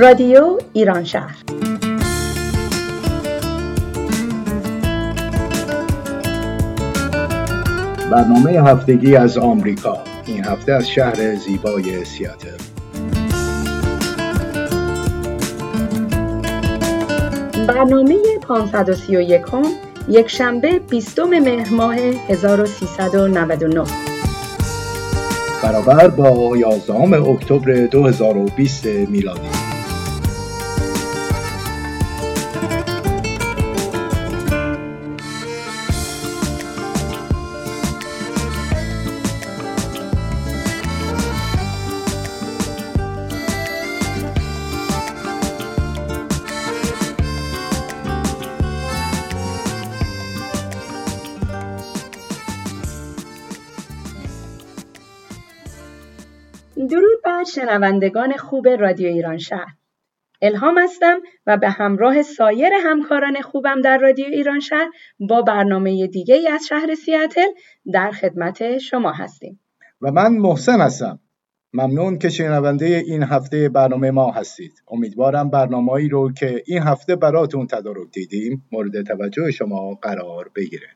رادیو ایران شهر. برنامه هفتگی از آمریکا. این هفته از شهر زیبای سیاتل. برنامه 531 یک شنبه 20 مهر ماه 1399 برابر با 11 اکتبر 2020 میلادی. شنوندگان خوب رادیو ایران شهر. الهام هستم و به همراه سایر همکاران خوبم در رادیو ایران شهر با برنامه دیگه ای از شهر سیاتل در خدمت شما هستیم. و من محسن هستم. ممنون که شنونده این هفته برنامه ما هستید. امیدوارم برنامه‌ای رو که این هفته براتون تدارک دیدیم مورد توجه شما قرار بگیره.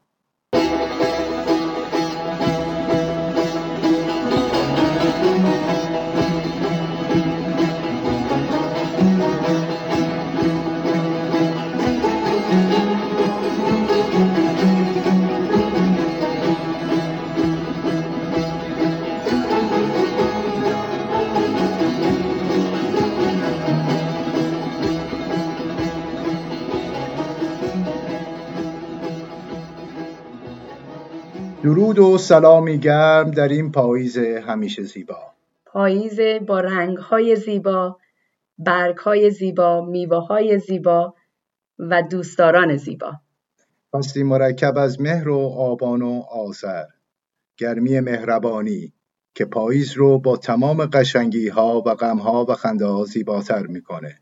درود و سلامی گرم در این پاییز همیشه زیبا. پاییز با رنگهای زیبا برگهای زیبا میوه‌های زیبا و دوستداران زیبا. فصلی مرکب از مهر و آبان و آذر. گرمی مهربانی که پاییز رو با تمام قشنگی ها و غم ها و خنده ها زیباتر می‌کنه.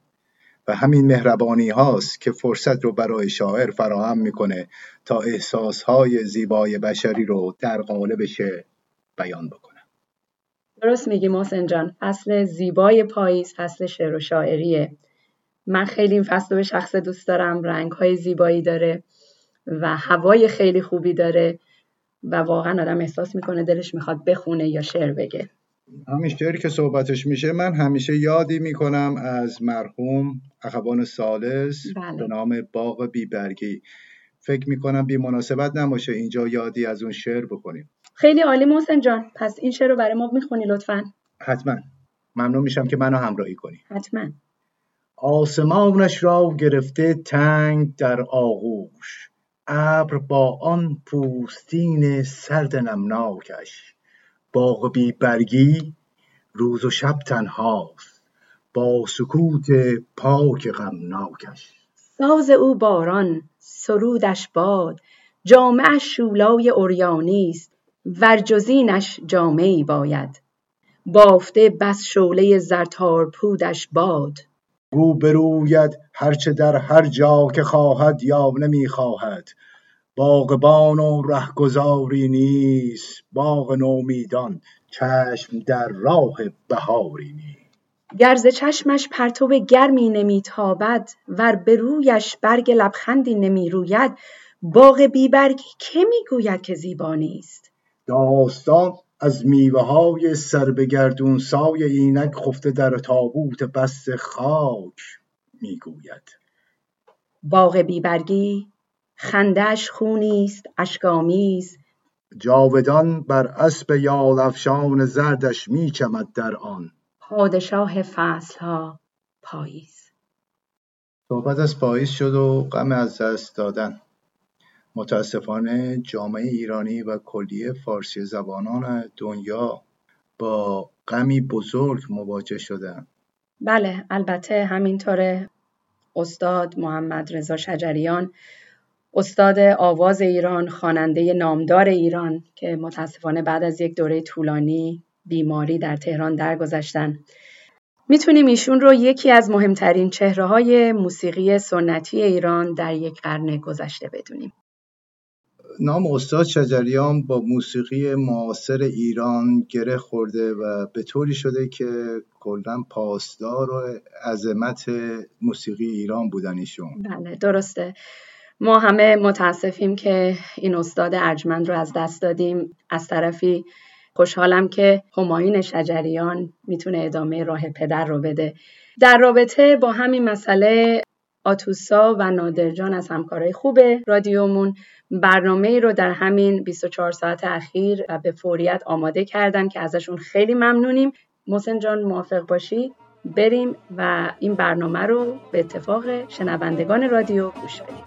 و همین مهربانی هاست که فرصت رو برای شاعر فراهم می‌کنه تا احساس های زیبای بشری رو در قالب شعر بیان بکنه. درست میگی محسن جان. فصل زیبای پاییز فصل شعر و شاعریه. من خیلی این فصل رو به شخص دوست دارم رنگ های زیبایی داره و هوای خیلی خوبی داره و واقعا آدم احساس می‌کنه دلش می‌خواد بخونه یا شعر بگه. همین شعری که صحبتش میشه من همیشه یادی می‌کنم از مرحوم اخوان سالس بله. به نام باغ بیبرگی. فکر می‌کنم بی مناسبت نباشه اینجا یادی از اون شعر بکنیم. خیلی عالی محسن جان. پس این شعر رو برای ما می‌خونی لطفا. حتما. ممنون میشم که منو همراهی کنی. حتما. آسمانش را گرفته تنگ در آغوش. ابر با آن پوستین سرد نمناکش. باغ بی برگی روز و شب تنهاست. با سکوت پاک غمناکش. ساز او باران سرودش باد. جامعش شولای اوریانی است ورجزینش باید. بافته بس شعله زرتارپودش باد. گو بروید هرچه در هر جا که خواهد یا نمی‌خواهد. باغبان و رهگذاری نیست باغ نومیدان چشم در راه بهاری نیست. گر ز چشمش پرتو گرمی نمیتابد ور به رویش برگ لبخندی نمی‌روید باغ بیبرگی که می‌گوید که زیبا نیست؟ داستان از میوه های سر به گردون سای اینک خفته در تابوت بست خاک می‌گوید. باغ بیبرگی خنده‌اش خونی است اشک‌آمیز. جاودان بر اسب یال افشان زردش میچمد در آن. پادشاه فصلها پاییز. صحبت از پاییز شد و غم از دست دادن. متاسفانه جامعه ایرانی و کلیه فارسی زبانان دنیا با غمی بزرگ مواجه شدن بله البته همینطوره. استاد محمد رضا شجریان استاد آواز ایران خواننده نامدار ایران که متاسفانه بعد از یک دوره طولانی بیماری در تهران درگذشتن. می‌تونیم ایشون رو یکی از مهمترین چهره های موسیقی سنتی ایران در یک قرن گذشته بدونیم. نام استاد شجریان با موسیقی معاصر ایران گره خورده و به طوری شده که کلا پاسدار و عظمت موسیقی ایران بودن ایشون. بله درسته. ما همه متاسفیم که این استاد ارجمند رو از دست دادیم. از طرفی خوشحالم که هماین شجریان می‌تونه ادامه راه پدر رو بده. در رابطه با همین مسئله آتوسا و نادرجان از همکارای خوب رادیومون برنامه رو در همین 24 ساعت اخیر به فوریت آماده کردم که ازشون خیلی ممنونیم. محسن جان موافق باشی؟ بریم و این برنامه رو به اتفاق شنوندگان رادیو گوش بدیم.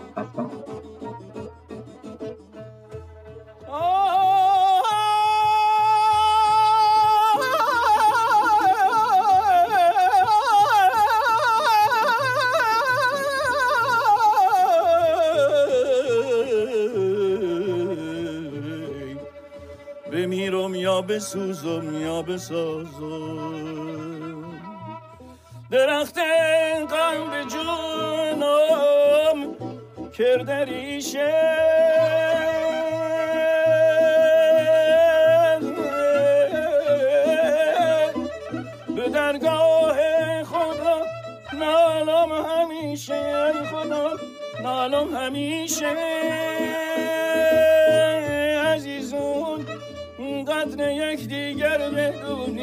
بمیرم یا بسوزم یا بسازم درخت قلب جونم کرده ریشه به درگاه خدا نالم همیشه خدا نالم همیشه. قدر یک دیگر عزیزون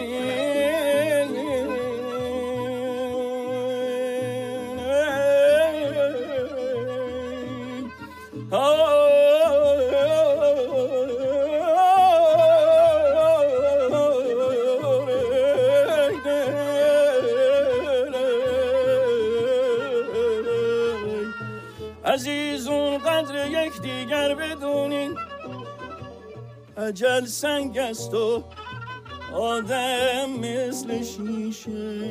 عجل سنگ است و آدم مثل شیشه.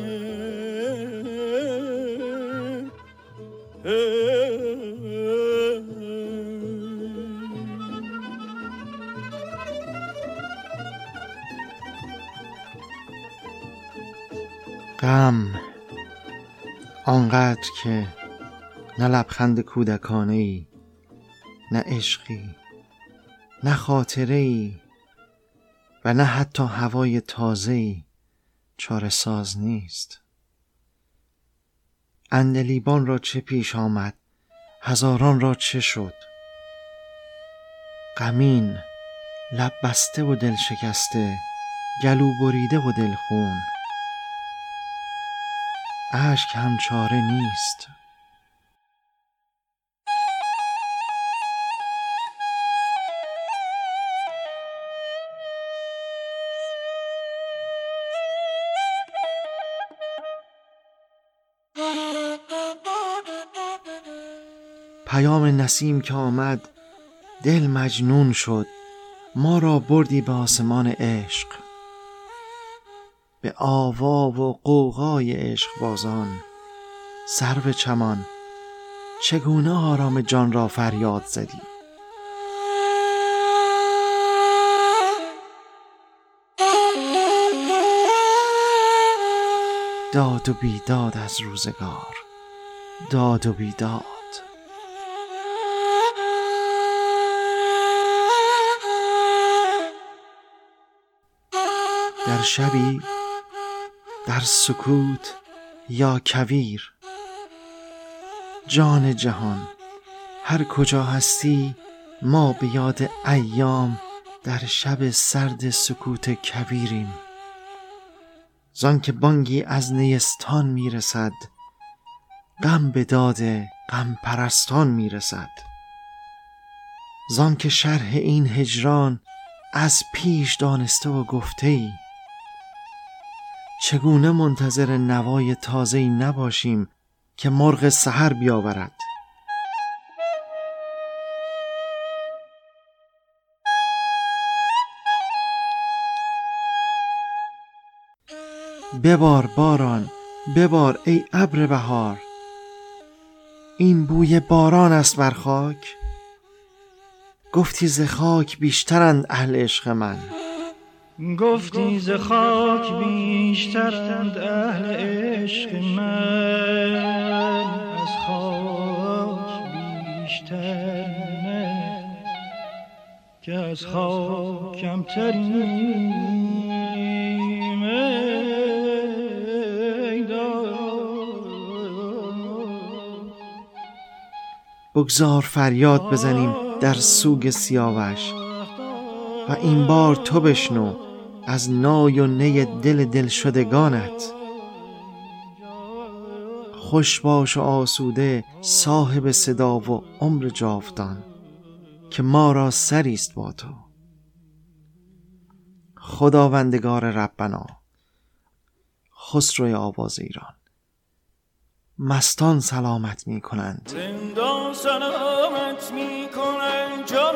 غم آنقدر که نه لبخند کودکانه ای نه عشقی. نه خاطره ای و نه حتی هوای تازه ای چاره ساز نیست. اندلیبان را چه پیش آمد؟ هزاران را چه شد؟ غمین لب بسته و دل شکسته گلو بریده و دل خون اشک هم چاره نیست. پیام نسیم که آمد دل مجنون شد. ما را بردی به آسمان عشق. به آوا و قوقای عشق بازان. سرو چمان چگونه آرام جان را فریاد زدی؟ داد و بیداد از روزگار. داد و بیداد. در شبی در سکوت یا کویر. جان جهان هر کجا هستی ما به یاد ایام در شب سرد سکوت کویریم. زان که بانگی از نیستان می‌رسد غم به داد غم پرستان می‌رسد. زان که شرح این هجران از پیش دانسته و گفته ای چگونه منتظر نوای تازه‌ای نباشیم که مرغ سحر بیاورد؟ ببار باران ببار ای ابر بهار. این بوی باران است بر خاک. گفتی ز خاک بیشترند اهل عشق من. گفتی ز خاک بیشترند اهل عشق من از خاک بیشتر که از خاک کمتریم. بگذار فریاد بزنیم در سوگ سیاوش و این بار تو بشنو از نای و نی دل دل شدگانت. خوش باش و آسوده صاحب صدا و عمر جاودان که ما را سری است با تو. خداوندگار ربنا خسروی آواز ایران. مستان سلامت می کنند سلامت می کنن جان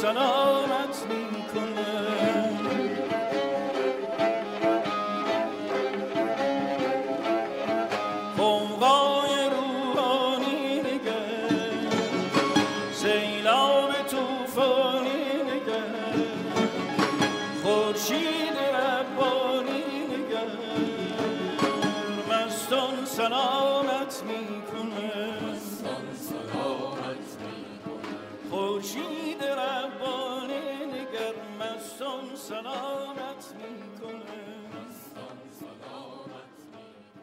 سلامت می کنن قوقای روحانی نگر سیلاب توفانی نگر خورشید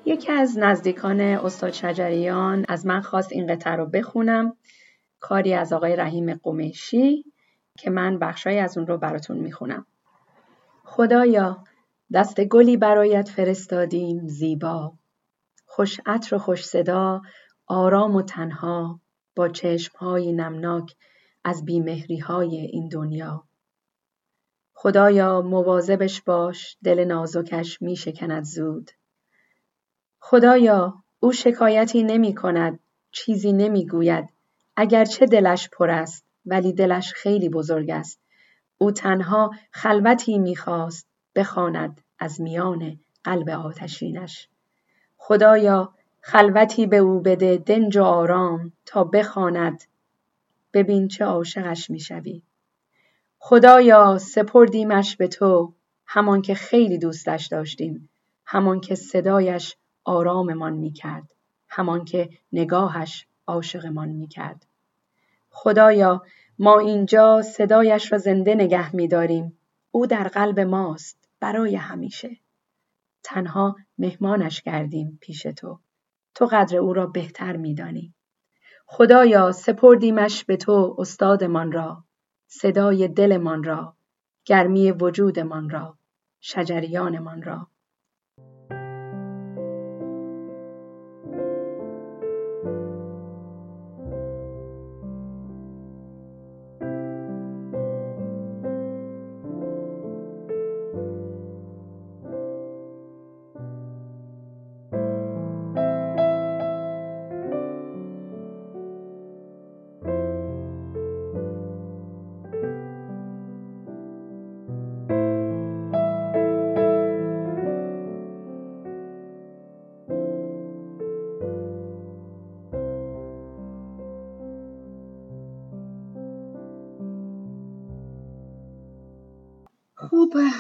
یکی از نزدیکان استاد شجریان از من خواست این قطعه رو بخونم. کاری از آقای رحیم قمیشی که من بخشای از اون رو براتون می‌خونم. خدایا دست گلی برایت فرستادیم زیبا. خوش عطر و خوش صدا آرام و تنها با چشمهای نمناک از بیمهری های این دنیا. خدایا مواظبش باش دل نازکش می شکند زود. خدایا او شکایتی نمی کند چیزی نمی گوید. اگرچه دلش پر است ولی دلش خیلی بزرگ است. او تنها خلوتی می‌خواست بخواند از میان قلب آتشینش. خدایا خلوتی به او بده دنج و آرام تا بخواند ببین چه عاشقش می‌شوی خدایا سپردیمش به تو همان که خیلی دوستش داشتیم همان که صدایش آراممان می‌کرد همان که نگاهش عاشقمان می‌کرد. خدایا ما اینجا صدایش را زنده نگه میداریم. او در قلب ماست برای همیشه. تنها مهمانش کردیم پیش تو. تو قدر او را بهتر میدانی. خدایا سپردیمش به تو استادمان را. صدای دلمان را گرمی وجودمان را شجریانمان را.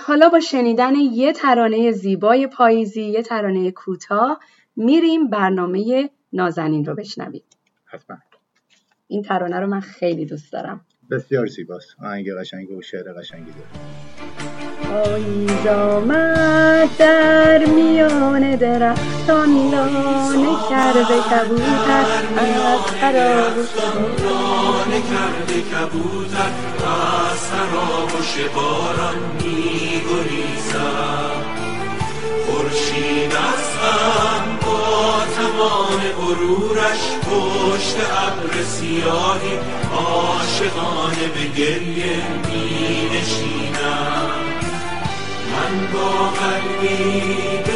حالا با شنیدن یه ترانه زیبای پاییزی یه ترانه کوتاه میریم برنامه نازنین رو بشنویم. حتما. این ترانه رو من خیلی دوست دارم. بسیار زیباست. آهنگ قشنگ و شعر قشنگی داره. پاییز آمد در میان درختان لانه کرده کبوتر از خراب و رانه کرده کبوتر از سراب و شباران می گریزد خورشید از غم با تمام غرورش پشت ابر سیاهی عاشقانه به گریه می نشیند من با قلبی به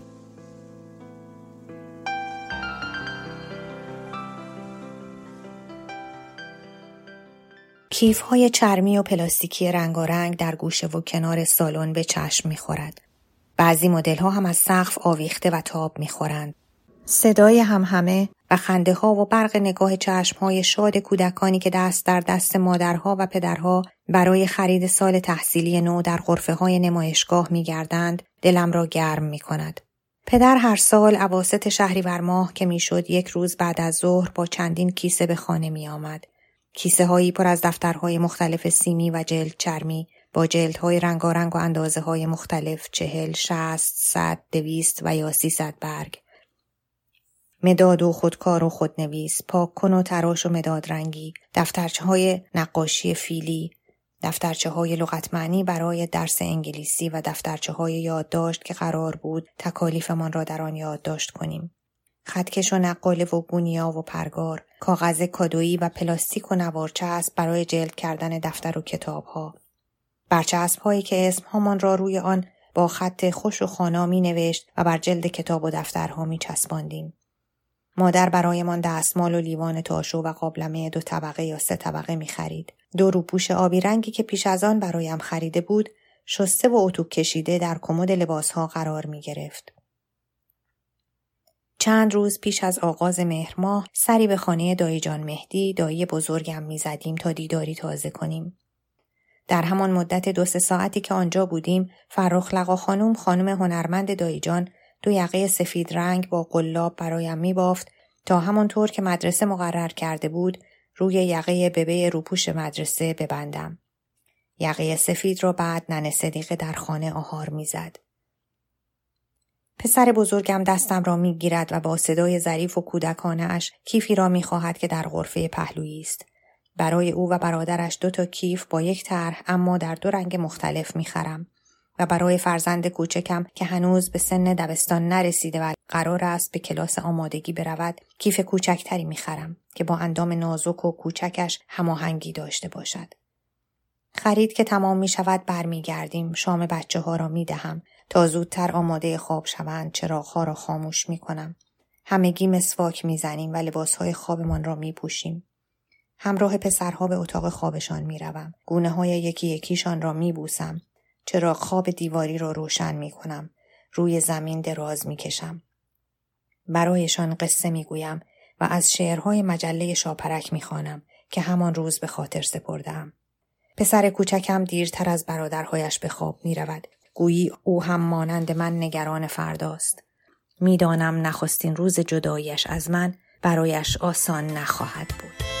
کیف های چرمی و پلاستیکی رنگارنگ در گوشه و کنار سالن به چشم می‌خورد. بعضی مدل ها هم از سقف آویخته و تاب می‌خورند. صدای همهمه و خنده ها و برق نگاه چشم های شاد کودکانی که دست در دست مادرها و پدرها برای خرید سال تحصیلی نو در غرفه های نمایشگاه می گردند دلم را گرم می کند. پدر هر سال عواست شهریور ماه که می‌شد یک روز بعد از ظهر با چندین کیسه به خانه می آمد. کیسه هایی پر از دفترهای مختلف سیمی و جلد چرمی با جلدهای رنگارنگ و اندازه های مختلف چهل، شست، صد، دویست و یا سیصد برگ. مداد و خودکار و خودنویس، پاک کن و تراش و مداد رنگی، دفترچه های نقاشی فیلی، دفترچه های لغت معنی برای درس انگلیسی و دفترچه های یادداشت که قرار بود تکالیفمان را در آن یادداشت کنیم. خطکش و نقاله و گونیا و پرگار، کاغذ کادویی و پلاستیک و نوارچسب برای جلد کردن دفتر و کتاب ها. برچسب هایی که اسم هامان را روی آن با خط خوش و خانا می نوشت و بر جلد کتاب و دفترها می چسباندیم. مادر برایمان دستمال و لیوان تاشو و قابلمه دو طبقه یا سه طبقه می خرید. دو روپوش آبی رنگی که پیش از آن برایم خریده بود شسته و اتوک کشیده در کمد لباسها قرار می گرفت. چند روز پیش از آغاز مهر ماه سری به خانه دایی جان مهدی دایی بزرگم می زدیم تا دیداری تازه کنیم. در همان مدت دو سه ساعتی که آنجا بودیم فرخ لقا خانم خانم هنرمند دایی جان دو یقه سفید رنگ با قلاب برایم می بافت تا همانطور که مدرسه مقرر کرده بود روی یقه ببه روپوش مدرسه ببندم. یقه سفید را بعد ننه صدیقه در خانه آهار می‌زد. پسر بزرگم دستم را می‌گیرد و با صدای ظریف و کودکانه اش کیفی را می‌خواهد که در غرفه پهلویی است. برای او و برادرش دو تا کیف با یک طرح اما در دو رنگ مختلف می‌خرم و برای فرزند کوچکم که هنوز به سن دبستان نرسیده و قرار است به کلاس آمادگی برود کیف کوچکتری می‌خرم که با اندام نازک و کوچکش هماهنگی داشته باشد. خرید که تمام می شود برمیگردیم شام بچه ها را می دهم تا زودتر آماده خواب شوند چراغ ها را خاموش می کنم. همگی مسواک می زنیم و لباس های خوابمان را می پوشیم. همراه پسرها به اتاق خوابشان می روم. گونه های یکی یکیشان را می بوسم. چراغ خواب دیواری را روشن می کنم. روی زمین دراز می کشم. برایشان قصه می گویم و از شعرهای مجله شاپرک می خانم که همان روز به خاطر سپردم. پسر کوچکم دیرتر از برادرهایش به خواب می رود. گویی او هم مانند من نگران فرداست. می‌دانم نخستین روز جداییش از من برایش آسان نخواهد بود.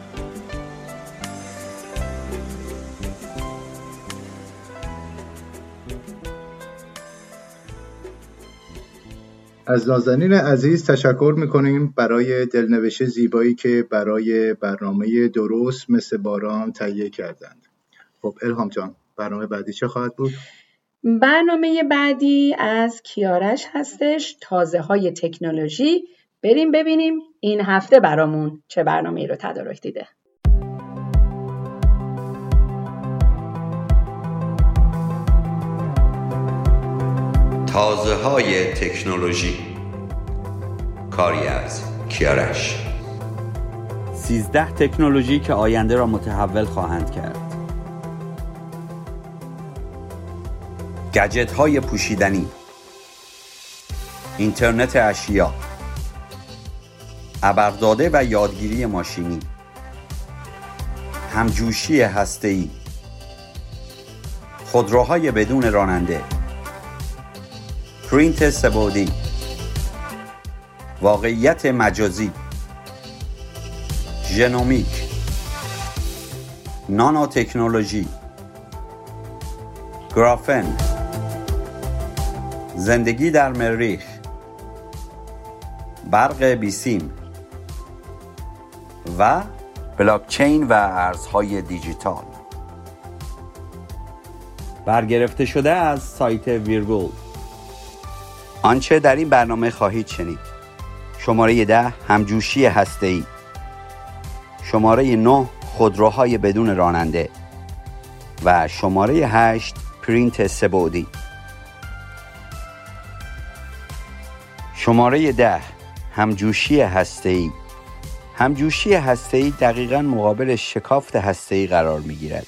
از نازنین عزیز تشکر می‌کنیم برای دلنوشت زیبایی که برای برنامه درست مثل باران تهیه کردند. خب الهام جان برنامه بعدی چه خواهد بود؟ برنامه بعدی از کیارش هستش تازه های تکنولوژی. بریم ببینیم این هفته برامون چه برنامه رو تدارک دیده. تازه های تکنولوژی. کاری از کیارش سیزده تکنولوژی که آینده را متحول خواهند کرد. گجت های پوشیدنی. اینترنت اشیا. ابرداده و یادگیری ماشینی. همجوشی هسته‌ای. خودروهای بدون راننده. پرینت سبودی. واقعیت مجازی. ژنومیک. نانو تکنولوژی گرافن. زندگی در مریخ. برق بیسیم. و بلاکچین و ارزهای دیجیتال. برگرفته شده از سایت ویرگول. آنچه در این برنامه خواهید شنید. شماره ده همجوشی هسته‌ای. شماره 9 خودروهای بدون راننده. و شماره 8 پرینت سبودی شماره ده همجوشی هسته‌ای. همجوشی هسته‌ای دقیقا مقابل شکافت هسته‌ای قرار می‌گیرد.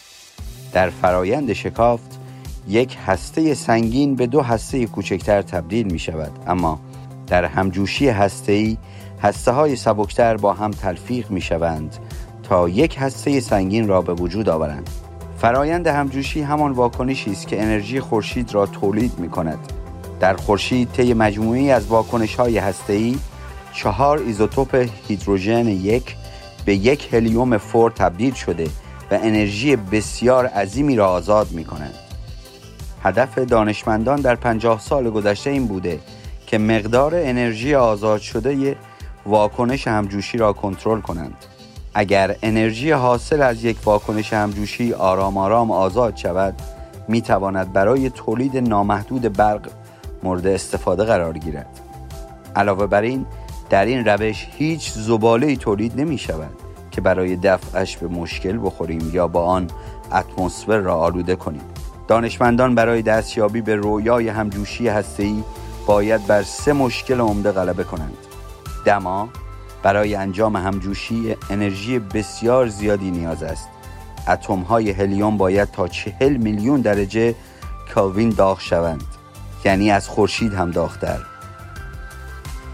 در فرایند شکافت یک هسته سنگین به دو هسته کوچکتر تبدیل می شود. اما در همجوشی هسته‌ای هسته های سبکتر با هم تلفیق می شوند تا یک هسته سنگین را به وجود آورند. فرایند همجوشی همان واکنشی است که انرژی خورشید را تولید می کند. در خورشید طی مجموعی از واکنش های هسته‌ای چهار ایزوتوپ هیدروژن یک به یک هلیوم فور تبدیل شده و انرژی بسیار عظیمی را آزاد می کنند. هدف دانشمندان در پنجاه سال گذشته این بوده که مقدار انرژی آزاد شده واکنش همجوشی را کنترل کنند. اگر انرژی حاصل از یک واکنش همجوشی آرام آرام آزاد شود می تواند برای تولید نامحدود برق مورد استفاده قرار گیرد. علاوه بر این در این روش هیچ زباله تولید نمی شود که برای دفعش به مشکل بخوریم یا با آن اتمسفر را آلوده کنیم دانشمندان برای دستیابی به رویای همجوشی هسته‌ای باید بر سه مشکل عمده غلبه کنند. دما برای انجام همجوشی انرژی بسیار زیادی نیاز است. اتم های هلیوم باید تا چهل میلیون درجه کلوین داغ شوند یعنی از خورشید هم داغتر.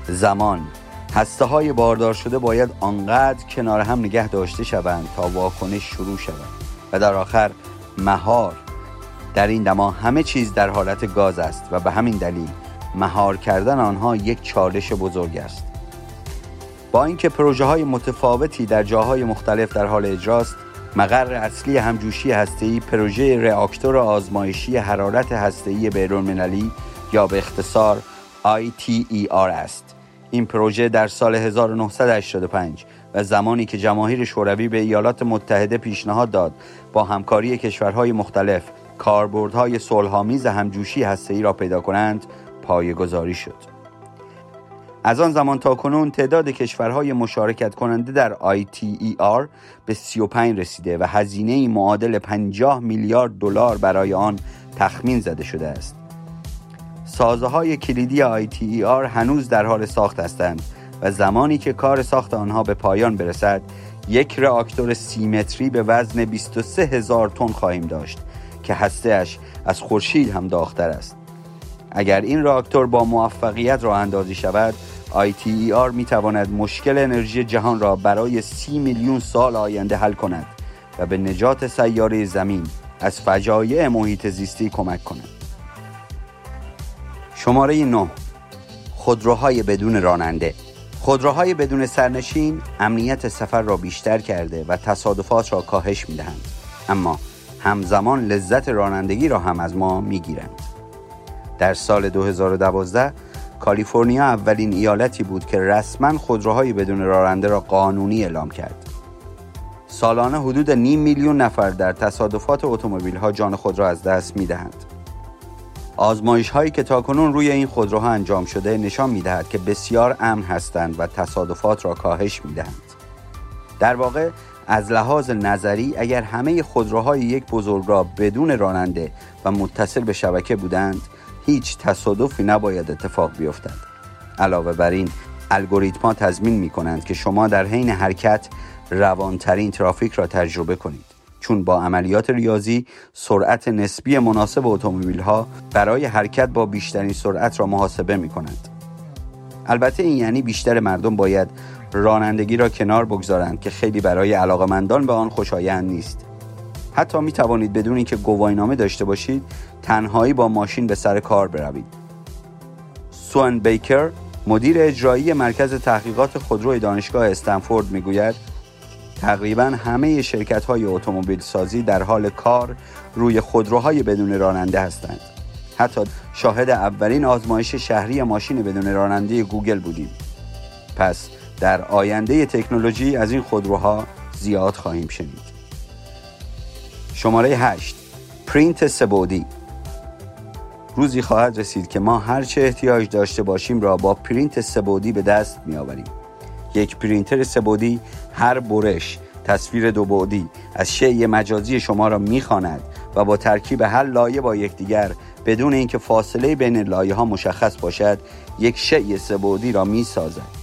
زمان هسته های باردار شده باید آنقدر کنار هم نگه داشته شوند تا واکنش شروع شود و در آخر مهار در این دما همه چیز در حالت گاز است و به همین دلیل مهار کردن آنها یک چالش بزرگ است. با اینکه پروژه های متفاوتی در جاهای مختلف در حال اجراست مقر اصلی همجوشی هسته‌ای پروژه رآکتور آزمایشی حرارت هسته‌ای بین‌المللی یا به اختصار ITER است. این پروژه در سال 1985 و زمانی که جماهیر شوروی به ایالات متحده پیشنهاد داد با همکاری کشورهای مختلف کاربردهای صلحآمیز همجوشی هسته‌ای را پیدا کنند پایه‌گذاری شد. از آن زمان تا کنون تعداد کشورهای مشارکت کننده در ITER به 35 رسیده و هزینه معادل 50 میلیارد دلار برای آن تخمین زده شده است. سازه های کلیدی ITER هنوز در حال ساخت هستند و زمانی که کار ساخت آنها به پایان برسد یک راکتور سیمتری به وزن 23 هزار تن خواهیم داشت که هستهش از خورشید هم داختر است. اگر این راکتور با موفقیت راه اندازی شود ITER می تواند مشکل انرژی جهان را برای سی میلیون سال آینده حل کند و به نجات سیاره زمین از فجایع محیط زیستی کمک کند. شماره 9 خودروهای بدون راننده. خودروهای بدون سرنشین امنیت سفر را بیشتر کرده و تصادفات را کاهش می دهند. اما همزمان لذت رانندگی را هم از ما می گیرند. در سال 2012 کالیفرنیا اولین ایالتی بود که رسما خودروهای بدون راننده را قانونی اعلام کرد. سالانه حدود نیم میلیون نفر در تصادفات اتومبیل ها جان خود را از دست می دهند. آزمایش هایی که تاکنون روی این خودروها انجام شده نشان می دهد که بسیار امن هستند و تصادفات را کاهش می دهند. در واقع از لحاظ نظری اگر همه خودروهای یک بزرگ را بدون راننده و متصل به شبکه بودند هیچ تصادفی نباید اتفاق بیفتد علاوه بر این الگوریتما تضمین می کنند که شما در حین حرکت روانترین ترافیک را تجربه کنید چون با عملیات ریاضی سرعت نسبی مناسب اتومبیل ها برای حرکت با بیشترین سرعت را محاسبه می کنند. البته این یعنی بیشتر مردم باید رانندگی را کنار بگذارند که خیلی برای علاقمندان به آن خوشایند نیست. حتی می توانید بدون اینکه گواهینامه داشته باشید تنهایی با ماشین به سر کار بروید. سوان بیکر مدیر اجرایی مرکز تحقیقات خودروی دانشگاه استنفورد می‌گوید تقریبا همه شرکت های اتومبیل سازی در حال کار روی خودروهای بدون راننده هستند. حتی شاهد اولین آزمایش شهری ماشین بدون راننده گوگل بودیم. پس در آینده تکنولوژی از این خودروها زیاد خواهیم شنید. شماره 8 پرینت سه‌بعدی روزی خواهد رسید که ما هرچه احتیاج داشته باشیم را با پرینت سه‌بعدی به دست می آوریم. یک پرینتر سه‌بعدی هر برش تصویر دو بعدی از شیء مجازی شما را می‌خواند و با ترکیب هر لایه با یکدیگر بدون اینکه فاصله بین لایه ها مشخص باشد یک شیء سبودی را می سازد.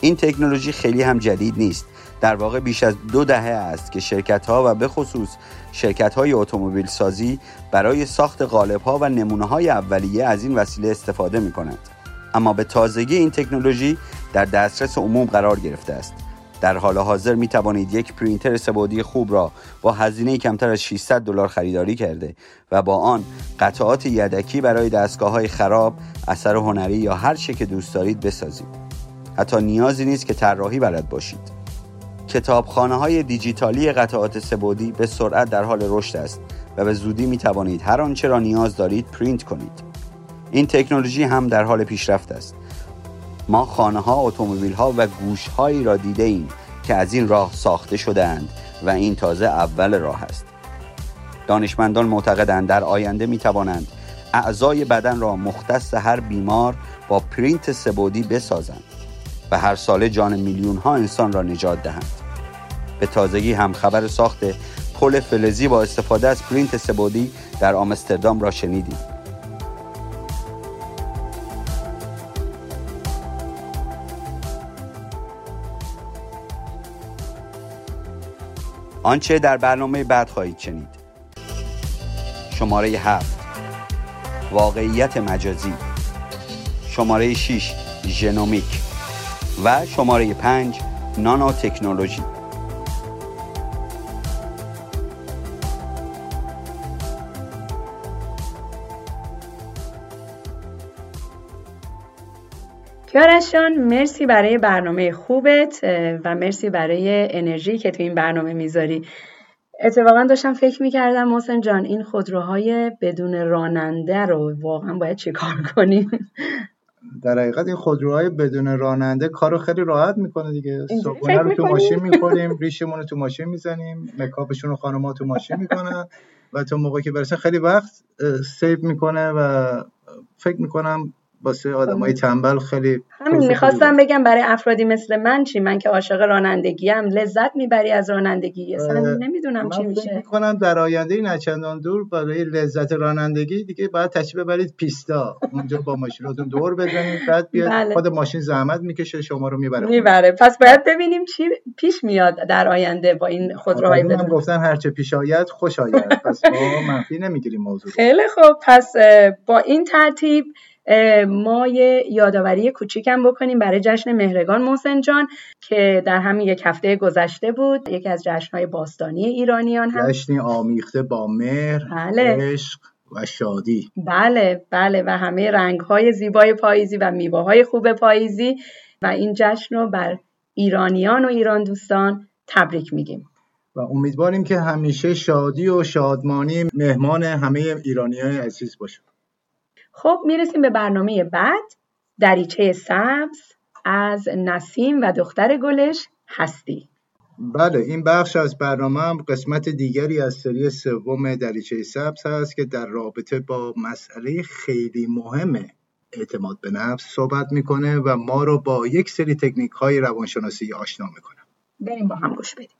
این تکنولوژی خیلی هم جدید نیست در واقع بیش از دو دهه است که شرکت ها و به خصوص شرکت های اتومبیل سازی برای ساخت قالب ها و نمونه های اولیه از این وسیله استفاده می کنند. اما به تازگی این تکنولوژی در دسترس عموم قرار گرفته است. در حال حاضر می توانید یک پرینتر سبودی خوب را با هزینه کمتر از 600 دلار خریداری کرده و با آن قطعات یدکی برای دستگاه های خراب، اثر هنری یا هر چه که دوست دارید بسازید. حتی نیازی نیست که طراحی بلد باشید. کتابخانه های دیجیتالی قطعات سبودی به سرعت در حال رشد است و به زودی می توانید هر آنچه را نیاز دارید پرینت کنید. این تکنولوژی هم در حال پیشرفت است. ما خانه ها، اتومبیل ها و گوش هایی را دیده ایم که از این راه ساخته شدهاند و این تازه اول راه است. دانشمندان معتقدند در آینده می توانند اعضای بدن را مختص هر بیمار با پرینت سه‌بعدی بسازند و هر ساله جان میلیون ها انسان را نجات دهند. به تازگی هم خبر ساخت پل فلزی با استفاده از پرینت سه‌بعدی در آمستردام را شنیدیم. آنچه در برنامه بعد خواهید شنید. شماره هفت. واقعیت مجازی. شماره 6 ژنومیک. و شماره 5 نانو تکنولوژی. کیارشان مرسی برای برنامه خوبت و مرسی برای انرژی که تو این برنامه می‌ذاری. اتفاقا داشتم فکر می‌کردم محسن جان این خودروهای بدون راننده رو واقعا باید چیکار کنیم؟ در حقیقت این خودروهای بدون راننده کارو خیلی راحت می‌کنه دیگه صبحونه رو تو؟ ماشین می‌خوریم ریشمون رو تو ماشین می‌زنیم مکاپشون رو خانم‌ها تو ماشین می‌کنن و تا موقعی که برسه خیلی وقت سیو می‌کنه و فکر می‌کنم واسه آدمای تنبل خیلی همین می‌خواستم بگم برای افرادی مثل من چی؟ من که عاشق رانندگی هم لذت می‌بری از رانندگی. اصلا اه، نمی‌دونم چی میشه. می‌کنم در آینده چندان دور برای لذت رانندگی دیگه باید تشریف ببرید پیستا. اونجا با ماشیناتون دور بزنید بعد بیاد بله. خود ماشین زحمت می‌کشه شما رو می‌بره. می‌بره. پس باید ببینیم چی پیش میاد در آینده با این خودروهای بدون گفتن هرچه پیش آید خوش آید. پس ما منفی نمی‌گیریم موضوع. خیلی خوب. پس با این ترتیب ما یه یادآوری کوچیکم بکنیم برای جشن مهرگان محسن جان که در همین یک هفته گذشته بود. یکی از جشنهای باستانی ایرانیان هم. جشنی آمیخته با مهر بله. عشق و شادی. بله بله. و همه رنگهای زیبای پاییزی و میوه‌های خوب پاییزی. و این جشن رو بر ایرانیان و ایران دوستان تبریک میگیم. و امیدواریم که همیشه شادی و شادمانی مهمان همه ایرانی های عزیز باشه خب می‌رسیم به برنامه بعد. دریچه سبز از نسیم و دختر گلش هستی. بله این بخش از برنامه هم قسمت دیگری از سری سوم دریچه سبز هست که در رابطه با مسئله خیلی مهم اعتماد به نفس صحبت می‌کنه و ما رو با یک سری تکنیک های روانشناسی آشنا می‌کنه. بریم با هم گوش بدیم.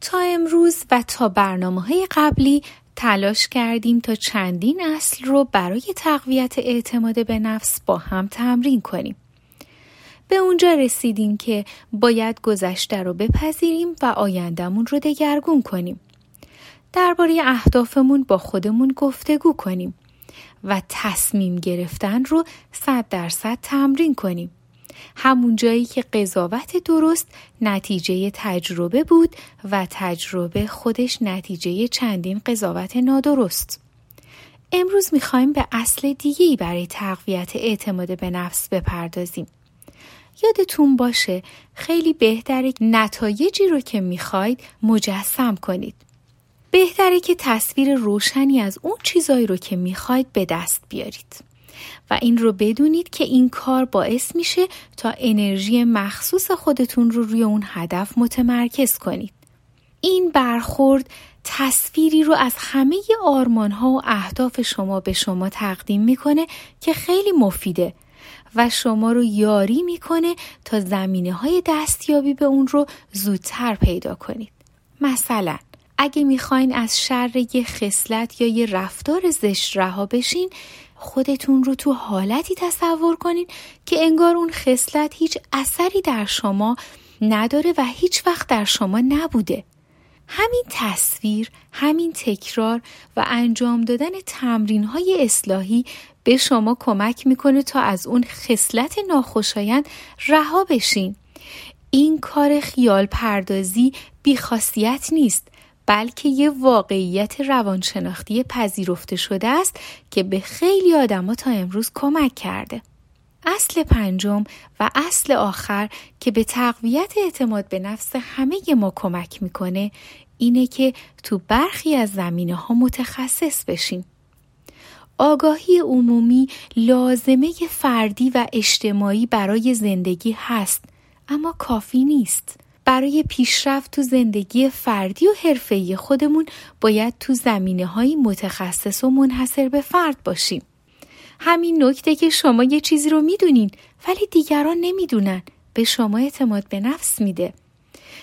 تا امروز و تا برنامه های قبلی تلاش کردیم تا چندین اصل رو برای تقویت اعتماد به نفس با هم تمرین کنیم. به اونجا رسیدیم که باید گذشته رو بپذیریم و آیندهمون رو دگرگون کنیم. درباره اهدافمون با خودمون گفتگو کنیم و تصمیم گرفتن رو صد درصد تمرین کنیم. همون جایی که قضاوت درست نتیجه تجربه بود و تجربه خودش نتیجه چندین قضاوت نادرست. امروز می‌خوایم به اصل دیگهی برای تقویت اعتماد به نفس بپردازیم. یادتون باشه خیلی بهتره نتایجی رو که می‌خواید مجسم کنید. بهتره که تصویر روشنی از اون چیزایی رو که می‌خواید به دست بیارید. و این رو بدونید که این کار باعث میشه تا انرژی مخصوص خودتون رو روی اون هدف متمرکز کنید. این برخورد تصویری رو از همه آرمان ها و اهداف شما به شما تقدیم می‌کنه که خیلی مفیده و شما رو یاری می‌کنه تا زمینه های دستیابی به اون رو زودتر پیدا کنید. مثلا اگه می‌خواین از شر یه خصلت یا یه رفتار زشت رها بشین خودتون رو تو حالتی تصور کنین که انگار اون خصلت هیچ اثری در شما نداره و هیچ وقت در شما نبوده. همین تصویر، همین تکرار و انجام دادن تمرین های اصلاحی به شما کمک می‌کنه تا از اون خصلت ناخوشایند رها بشین. این کار خیال پردازی بیخاصیت نیست بلکه یه واقعیت روانشناختی پذیرفته شده است که به خیلی آدما تا امروز کمک کرده. اصل پنجم و اصل آخر که به تقویت اعتماد به نفس همه ما کمک می‌کنه اینه که تو برخی از زمینه ها متخصص بشیم. آگاهی عمومی لازمه فردی و اجتماعی برای زندگی هست اما کافی نیست. برای پیشرفت تو زندگی فردی و حرفه‌ای خودمون باید تو زمینه های متخصص و منحصر به فرد باشیم. همین نکته که شما یه چیزی رو می‌دونین ولی دیگران نمی‌دونن به شما اعتماد به نفس میده.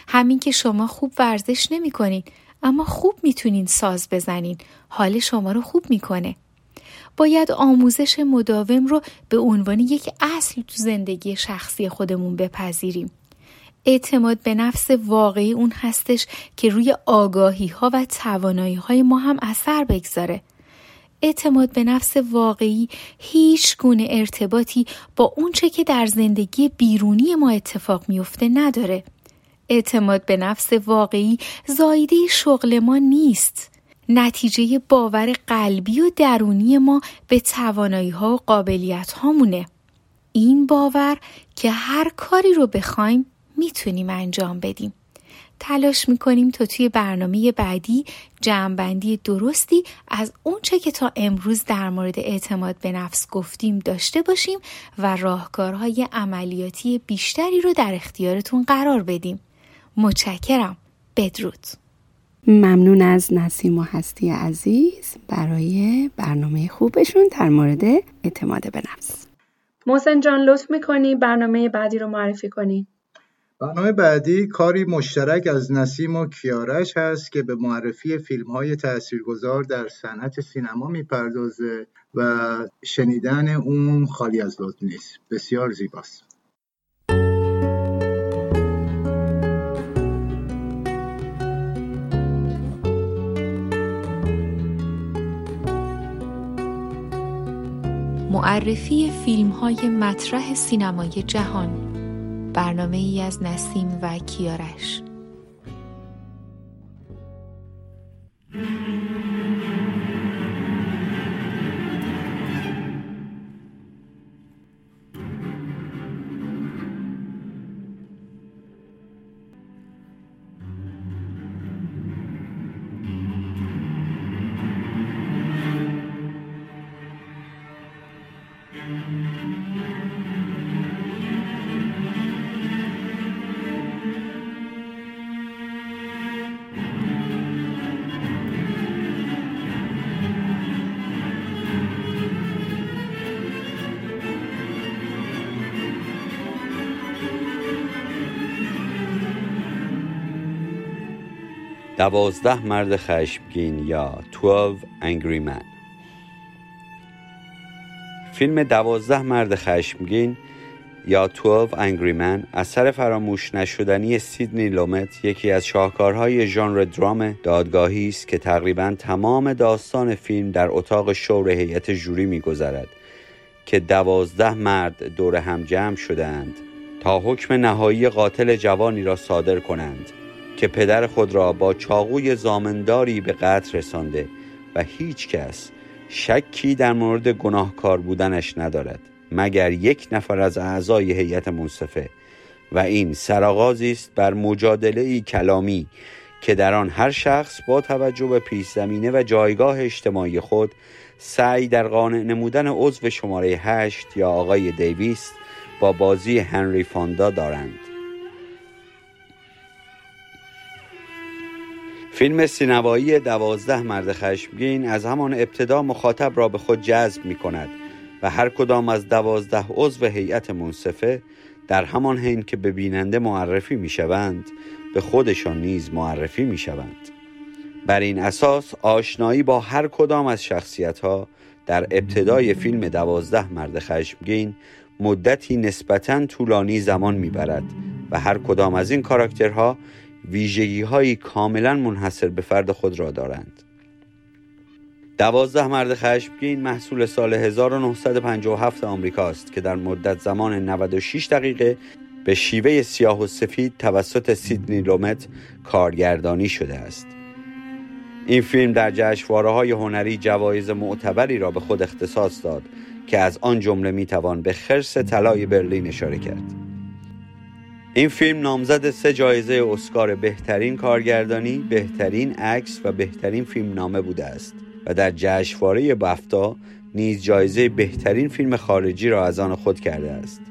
همین که شما خوب ورزش نمی‌کنین اما خوب می‌تونین ساز بزنین حال شما رو خوب می‌کنه. باید آموزش مداوم رو به عنوان یک اصل تو زندگی شخصی خودمون بپذیریم. اعتماد به نفس واقعی اون هستش که روی آگاهی ها و توانایی های ما هم اثر بگذاره. اعتماد به نفس واقعی هیچ گونه ارتباطی با اونچه که در زندگی بیرونی ما اتفاق میفته نداره. اعتماد به نفس واقعی زایده شغل ما نیست. نتیجه باور قلبی و درونی ما به توانایی ها و قابلیت هامونه. این باور که هر کاری رو بخوایم می‌تونیم انجام بدیم. تلاش می‌کنیم تا توی برنامه بعدی جمعبندی درستی از اونچه که تا امروز در مورد اعتماد به نفس گفتیم داشته باشیم و راهکارهای عملیاتی بیشتری رو در اختیارتون قرار بدیم. متشکرم. بدرود. ممنون از نسیم و هستی عزیز برای برنامه خوبشون در مورد اعتماد به نفس. محسن جان لطف می‌کنی برنامه بعدی رو معرفی کنی؟ برنامه بعدی کاری مشترک از نسیم و کیارش هست که به معرفی فیلم های تاثیرگذار در صنعت سینما می‌پردازه و شنیدن اون خالی از لطف نیست. بسیار زیباست. معرفی فیلم های مطرح سینمای جهان برنامه ای از نسیم و کیارش. دوازده مرد خشمگین یا 12 Angry Men. فیلم دوازده مرد خشمگین یا 12 Angry Men اثر فراموش نشدنی سیدنی لومت یکی از شاهکارهای ژانر درام دادگاهی است که تقریبا تمام داستان فیلم در اتاق شور هیئت جوری میگذرد که دوازده مرد دور هم جمع شدند تا حکم نهایی قاتل جوانی را صادر کنند. که پدر خود را با چاقوی زامنداری به قتل رسانده و هیچ کس شکی در مورد گناهکار بودنش ندارد مگر یک نفر از اعضای هیئت منصفه. و این سرآغازی است بر مجادله ای کلامی که در آن هر شخص با توجه به پیش زمینه و جایگاه اجتماعی خود سعی در قانع نمودن عضو شماره هشت یا آقای دیویس با بازی هنری فاندا دارند. فیلم سینمایی دوازده مرد خشمگین از همان ابتدا مخاطب را به خود جذب می کند و هر کدام از دوازده عضو هیئت منصفه در همان حین که به بیننده معرفی می شوند به خودشان نیز معرفی می شوند بر این اساس آشنایی با هر کدام از شخصیت ها در ابتدای فیلم دوازده مرد خشمگین مدتی نسبتا طولانی زمان می‌برد و هر کدام از این کاراکترها ویژگی هایی کاملا منحصر به فرد خود را دارند. دوازده مرد خشمگین محصول سال 1957 آمریکاست که در مدت زمان 96 دقیقه به شیوه سیاه و سفید توسط سیدنی لومت کارگردانی شده است. این فیلم در جشنواره های هنری جوایز معتبری را به خود اختصاص داد که از آن جمله می‌توان به خرس طلای برلین اشاره کرد. این فیلم نامزد سه جایزه اسکار بهترین کارگردانی، بهترین عکس و بهترین فیلم نامه بوده است و در جشنواره بفتا نیز جایزه بهترین فیلم خارجی را از آن خود کرده است.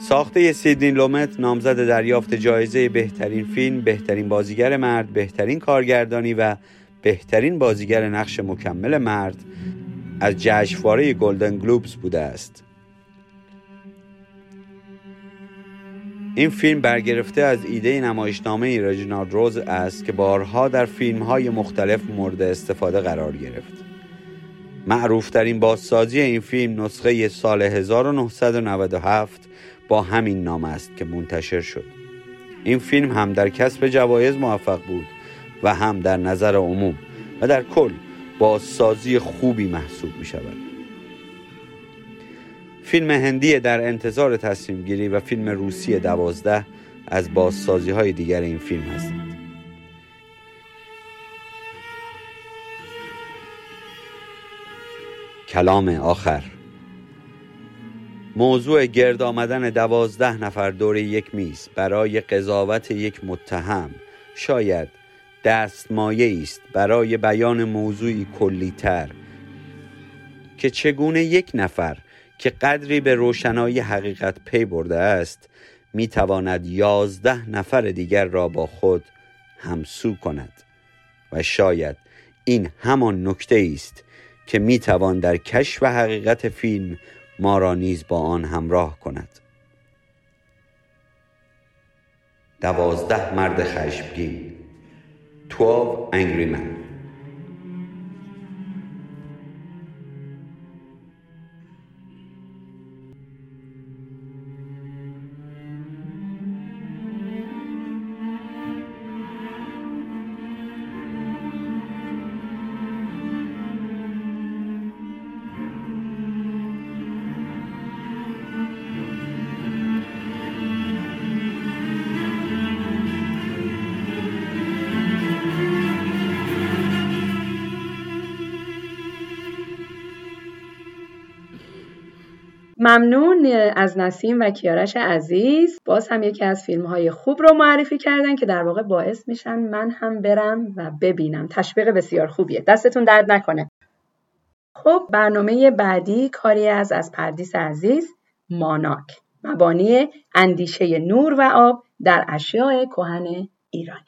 ساخته سیدنی لومت نامزد دریافت جایزه بهترین فیلم، بهترین بازیگر مرد، بهترین کارگردانی و بهترین بازیگر نقش مکمل مرد از جشنواره گلدن گلوبز بوده است. این فیلم برگرفته از ایده نمایشنامه رجینالد روز است که بارها در فیلم های مختلف مورد استفاده قرار گرفت. معروفترین بازسازی این فیلم نسخه سال 1997 با همین نام است که منتشر شد. این فیلم هم در کسب جوایز موفق بود و هم در نظر عموم و در کل بازسازی خوبی محسوب می شود. فیلم هندی در انتظار تصمیم گیری و فیلم روسی دوازده از بازسازی های دیگر این فیلم هستند. کلام آخر موضوع گرد آمدن دوازده نفر دور یک میز برای قضاوت یک متهم شاید دستمایه است برای بیان موضوعی کلیتر که چگونه یک نفر که قدری به روشنایی حقیقت پی برده است می تواند یازده نفر دیگر را با خود همسو کند. و شاید این همان نکته است که می توان در کشف حقیقت فیلم ما را نیز با آن همراه کند. دوازده مرد خشمگین. 12 Angry Men. ممنون از نسیم و کیارش عزیز. باز هم یکی از فیلم های خوب رو معرفی کردن که در واقع باعث میشن من هم برم و ببینم. تشویق بسیار خوبیه. دستتون درد نکنه. خب برنامه بعدی کاری از از پردیس عزیز ماناک. مبانی اندیشه نور و آب در اشیاء کهن ایرانی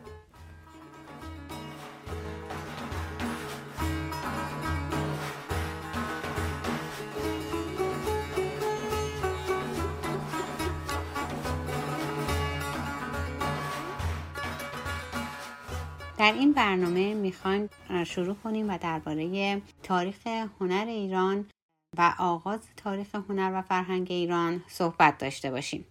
در این برنامه می‌خوایم شروع کنیم و درباره تاریخ هنر ایران و آغاز تاریخ هنر و فرهنگ ایران صحبت داشته باشیم.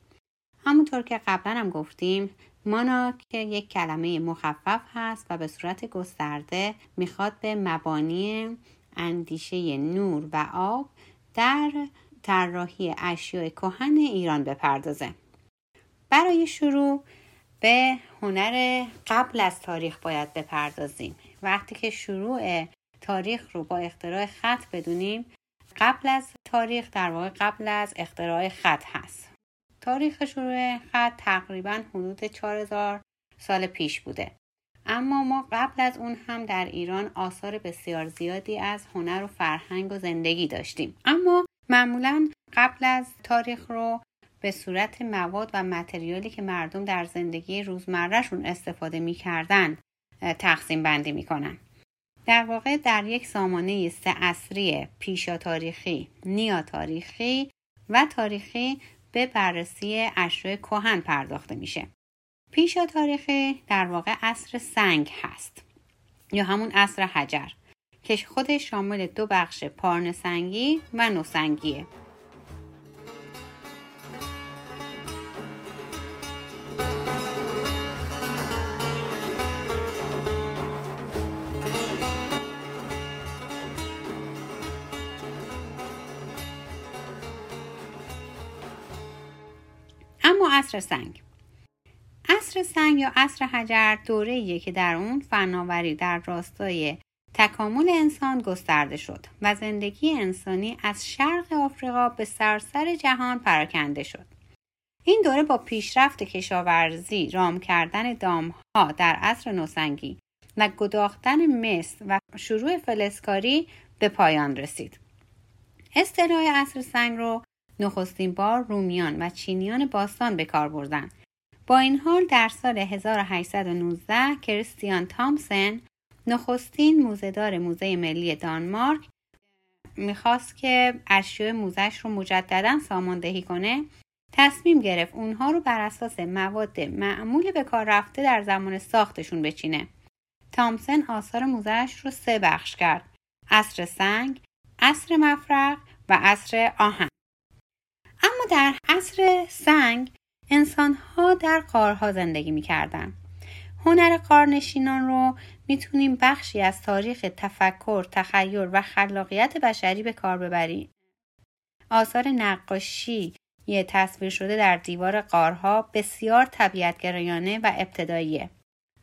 همونطور که قبلا هم گفتیم مانا که یک کلمه مخفف هست و به صورت گسترده می‌خواد به مبانی اندیشه نور و آب در طراحی اشیاء کهن ایران بپردازه. برای شروع به هنر قبل از تاریخ باید بپردازیم. وقتی که شروع تاریخ رو با اختراع خط بدونیم قبل از تاریخ در واقع قبل از اختراع خط هست. تاریخ شروع خط تقریبا حدود 4000 سال پیش بوده. اما ما قبل از اون هم در ایران آثار بسیار زیادی از هنر و فرهنگ و زندگی داشتیم. اما معمولا قبل از تاریخ رو به صورت مواد و متریالی که مردم در زندگی روزمرهشون استفاده می‌کردن تقسیم بندی می‌کنن در واقع در یک سامانه سه اصری پیشا تاریخی، نیا تاریخی و تاریخی به بررسی اشیاء کهن پرداخته میشه. پیشا تاریخی در واقع اصر سنگ هست یا همون اصر حجر که خودش شامل دو بخش پارن سنگی و نوسنگیه عصر سنگ عصر سنگ یا عصر حجر دوره که در اون فناوری در راستای تکامل انسان گسترده شد و زندگی انسانی از شرق آفریقا به سراسر جهان پراکنده شد. این دوره با پیشرفت کشاورزی، رام کردن دامها در عصر نوسنگی و گداختن مس و شروع فلسکاری به پایان رسید. اصطلاح عصر سنگ رو نخستین بار رومیان و چینیان باستان به کار بردن. با این حال در سال 1819 کریستیان تامسن نخستین موزهدار موزه ملی دانمارک می‌خواست که اشیاء موزش رو مجددا ساماندهی کنه تصمیم گرفت اونها رو بر اساس مواد معمول به کار رفته در زمان ساختشون بچینه تامسن آثار موزش رو سه بخش کرد اصر سنگ، اصر مفرق و اصر آهن در عصر سنگ انسانها در قارها زندگی می‌کردن. هنر قارنشینان رو می‌تونیم بخشی از تاریخ تفکر، تخیل و خلاقیت بشری به کار ببریم. آثار نقاشی یه تصویر شده در دیوار قارها بسیار طبیعتگرایانه و ابتداییه.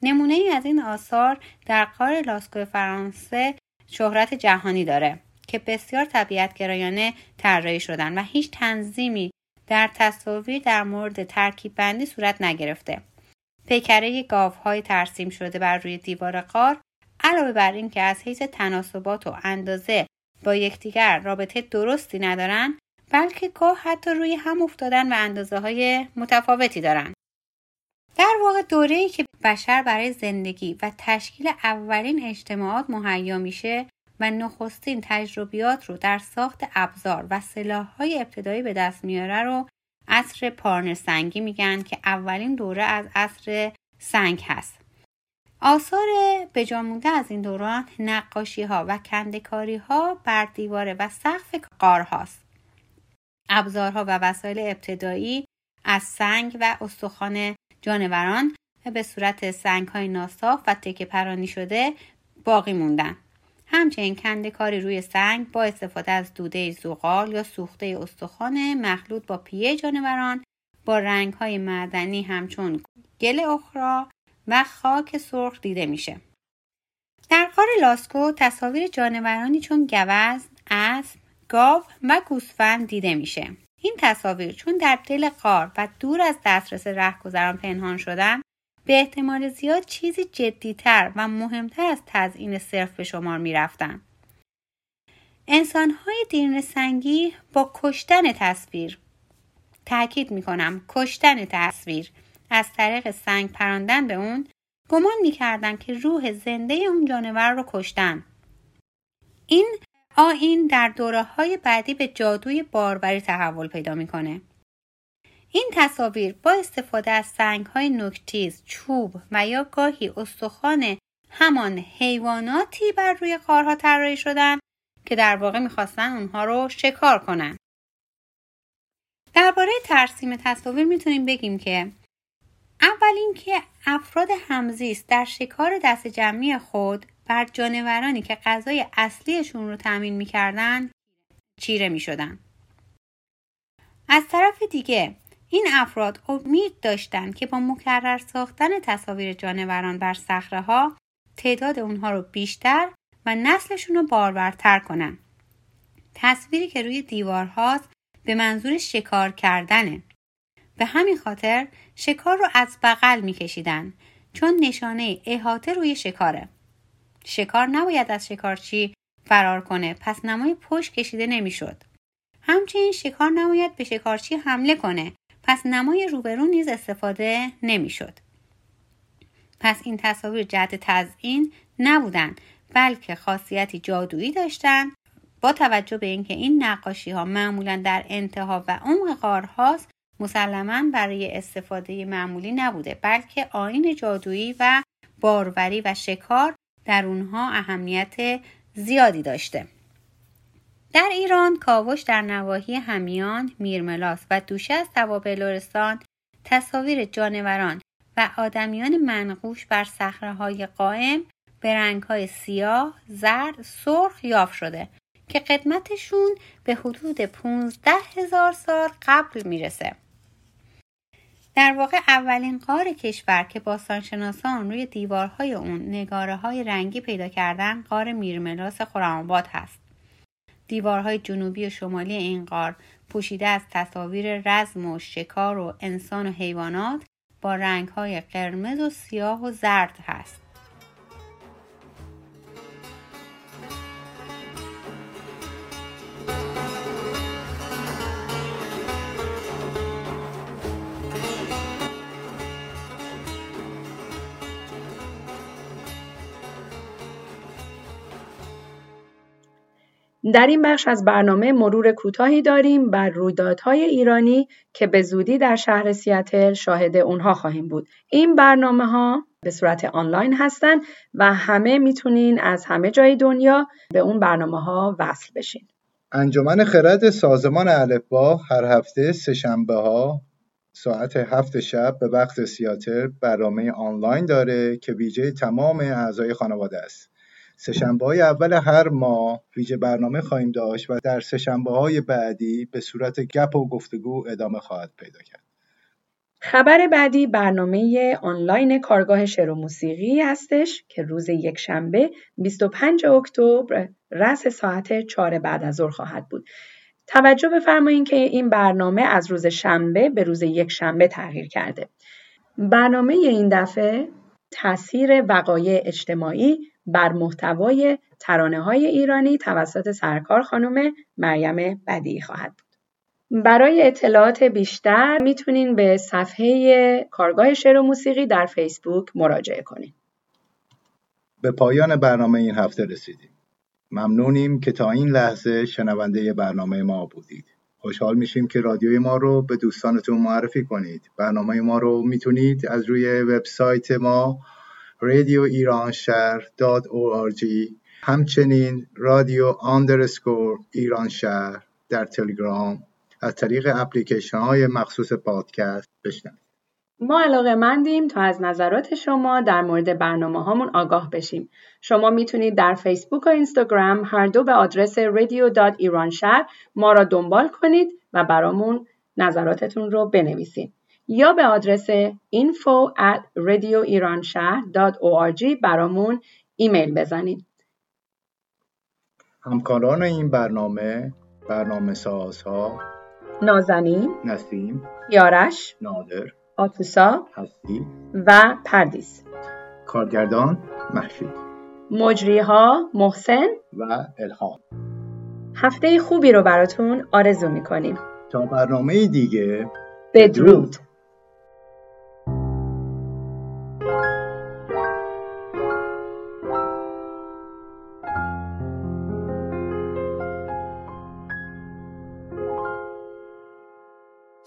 نمونه ای از این آثار در قار لاسکو فرانسه شهرت جهانی داره. که بسیار طبیعتگرایانه طراحی شدن و هیچ تنظیمی در تصاویر در مورد ترکیب بندی صورت نگرفته. پیکره گاوهای ترسیم شده بر روی دیوار قار علاوه بر اینکه از حیث تناسبات و اندازه با یکدیگر رابطه درستی ندارن بلکه گاه حتی روی هم افتادن و اندازه های متفاوتی دارن. در واقع دوره‌ای که بشر برای زندگی و تشکیل اولین اجتماعات مهیا میشه و نخستین تجربیات رو در ساخت ابزار و سلاحهای ابتدایی به دست میاره رو عصر پارن سنگی میگن که اولین دوره از عصر سنگ هست. آثار بجامونده از این دوران نقاشی ها و کندکاری ها بر دیواره و سقف قار هاست. ابزارها و وسایل ابتدایی از سنگ و استخوان جانوران به صورت سنگ های ناصاف و تکه پرانی شده باقی موندن. همچنین کنده کاری روی سنگ با استفاده از دوده زغال یا سوخته استخوان مخلوط با پیه جانوران با رنگ های معدنی همچون گل اخرا و خاک سرخ دیده میشه. در قار لاسکو تصاویر جانورانی چون گوز، اسب، گاو و گوسفند دیده میشه. این تصاویر چون در دل غار و دور از دسترس رهگذران پنهان شدن به احتمال زیاد چیزی جدیتر و مهمتر از تزئین صرف به شمار می‌رفتن. انسانهای دیرن سنگی با کشتن تصویر. تاکید می‌کنم کشتن تصویر. از طریق سنگ پراندن به اون گمان می‌کردن که روح زنده اون جانور رو کشتن. این آین در دوره های بعدی به جادوی باروری تحول پیدا می‌کنه. این تصاویر با استفاده از سنگ های نکتیز، چوب و یا گاهی استخوان همان حیواناتی بر روی قارها طراحی شدن که در واقع می‌خواستن اونها رو شکار کنن. درباره ترسیم تصاویر می‌تونیم بگیم که اول اینکه افراد همزیست در شکار دست جمعی خود بر جانورانی که غذای اصلیشون رو تامین می‌کردن چیره می‌شدن. از طرف دیگه این افراد امید داشتند که با مکرر ساختن تصاویر جانوران بر صخره ها تعداد اونها رو بیشتر و نسلشون رو بارورتر کنن. تصویری که روی دیوارهاست به منظور شکار کردنه. به همین خاطر شکار رو از بغل میکشیدن چون نشانه احاطه روی شکاره. شکار نباید از شکارچی فرار کنه پس نمای پشت کشیده نمی‌شد. همچنین شکار نباید به شکارچی حمله کنه پس نمای روبرو نیز استفاده نمی‌شد. پس این تصاویر جهت تزئین نبودند بلکه خاصیتی جادویی داشتند با توجه به اینکه این نقاشی ها معمولا در انتها و عمق غارهاست مسلما برای استفاده معمولی نبوده بلکه آین جادویی و باروری و شکار در اونها اهمیت زیادی داشته در ایران کاوش در نواحی همیان، میرملاس و دوشه از توابع لرستان تصاویر جانوران و آدمیان منقوش بر های قائم به رنگهای سیاه، زرد، سرخ یافت شده که قدمتشون به حدود 15 هزار سال قبل می‌رسه. در واقع اولین قار کشور که باستانشناسان روی دیوارهای اون نگاره های رنگی پیدا کردن قار میرملاس خرم‌آباد هست. دیوارهای جنوبی و شمالی این غار پوشیده از تصاویر رزم و شکار و انسان و حیوانات با رنگهای قرمز و سیاه و زرد هست. در این بخش از برنامه مرور کوتاهی داریم بر رویدادهای ایرانی که به زودی در شهر سیاتل شاهد اونها خواهیم بود. این برنامه ها به صورت آنلاین هستند و همه می‌تونین از همه جای دنیا به اون برنامه ها وصل بشین. انجمن خرد سازمان الفبا هر هفته سهشنبه ها ساعت هفت شب به وقت سیاتل برنامه آنلاین داره که ویژه تمام اعضای خانواده است. سهشنبه های اول هر ماه ویژه برنامه خواهیم داشت و در سهشنبه های بعدی به صورت گپ و گفتگو ادامه خواهد پیدا کرد. خبر بعدی برنامه آنلاین کارگاه شعر و موسیقی هستش که روز یک شنبه 25 اکتبر رس ساعت 4 بعد از ظهر خواهد بود. توجه بفرمایید که این برنامه از روز شنبه به روز یک شنبه تغییر کرده. برنامه این دفعه تاثیر وقایع اجتماعی بر محتوای ترانه های ایرانی توسط سرکار خانم مریم بدی خواهد بود. برای اطلاعات بیشتر می‌تونین به صفحه کارگاه شعر و موسیقی در فیسبوک مراجعه کنید. به پایان برنامه این هفته رسیدیم. ممنونیم که تا این لحظه شنونده برنامه ما بودید. خوشحال میشیم که رادیوی ما رو به دوستانتون معرفی کنید. برنامه ما رو می‌تونید از روی وبسایت ما رادیو ایران شهر همچنین رادیو آندرسکور ایران شهر در تلگرام از طریق اپلیکیشن های مخصوص پادکست بشنوید ما علاقه مندیم تا از نظرات شما در مورد برنامه هامون آگاه بشیم. شما می‌تونید در فیسبوک و اینستاگرام هر دو به آدرس شهر ما را دنبال کنید و برامون نظراتتون رو بنویسید. یا به آدرس info at radioiranshahr.org برامون ایمیل بزنید. همکاران این برنامه برنامه سازها نازنین نسیم یارش نادر آتوسا هستی و پردیس. کارگردان محشید مجریها محسن و الهام. هفته خوبی رو براتون آرزو می‌کنیم. تا برنامه دیگه بدرود.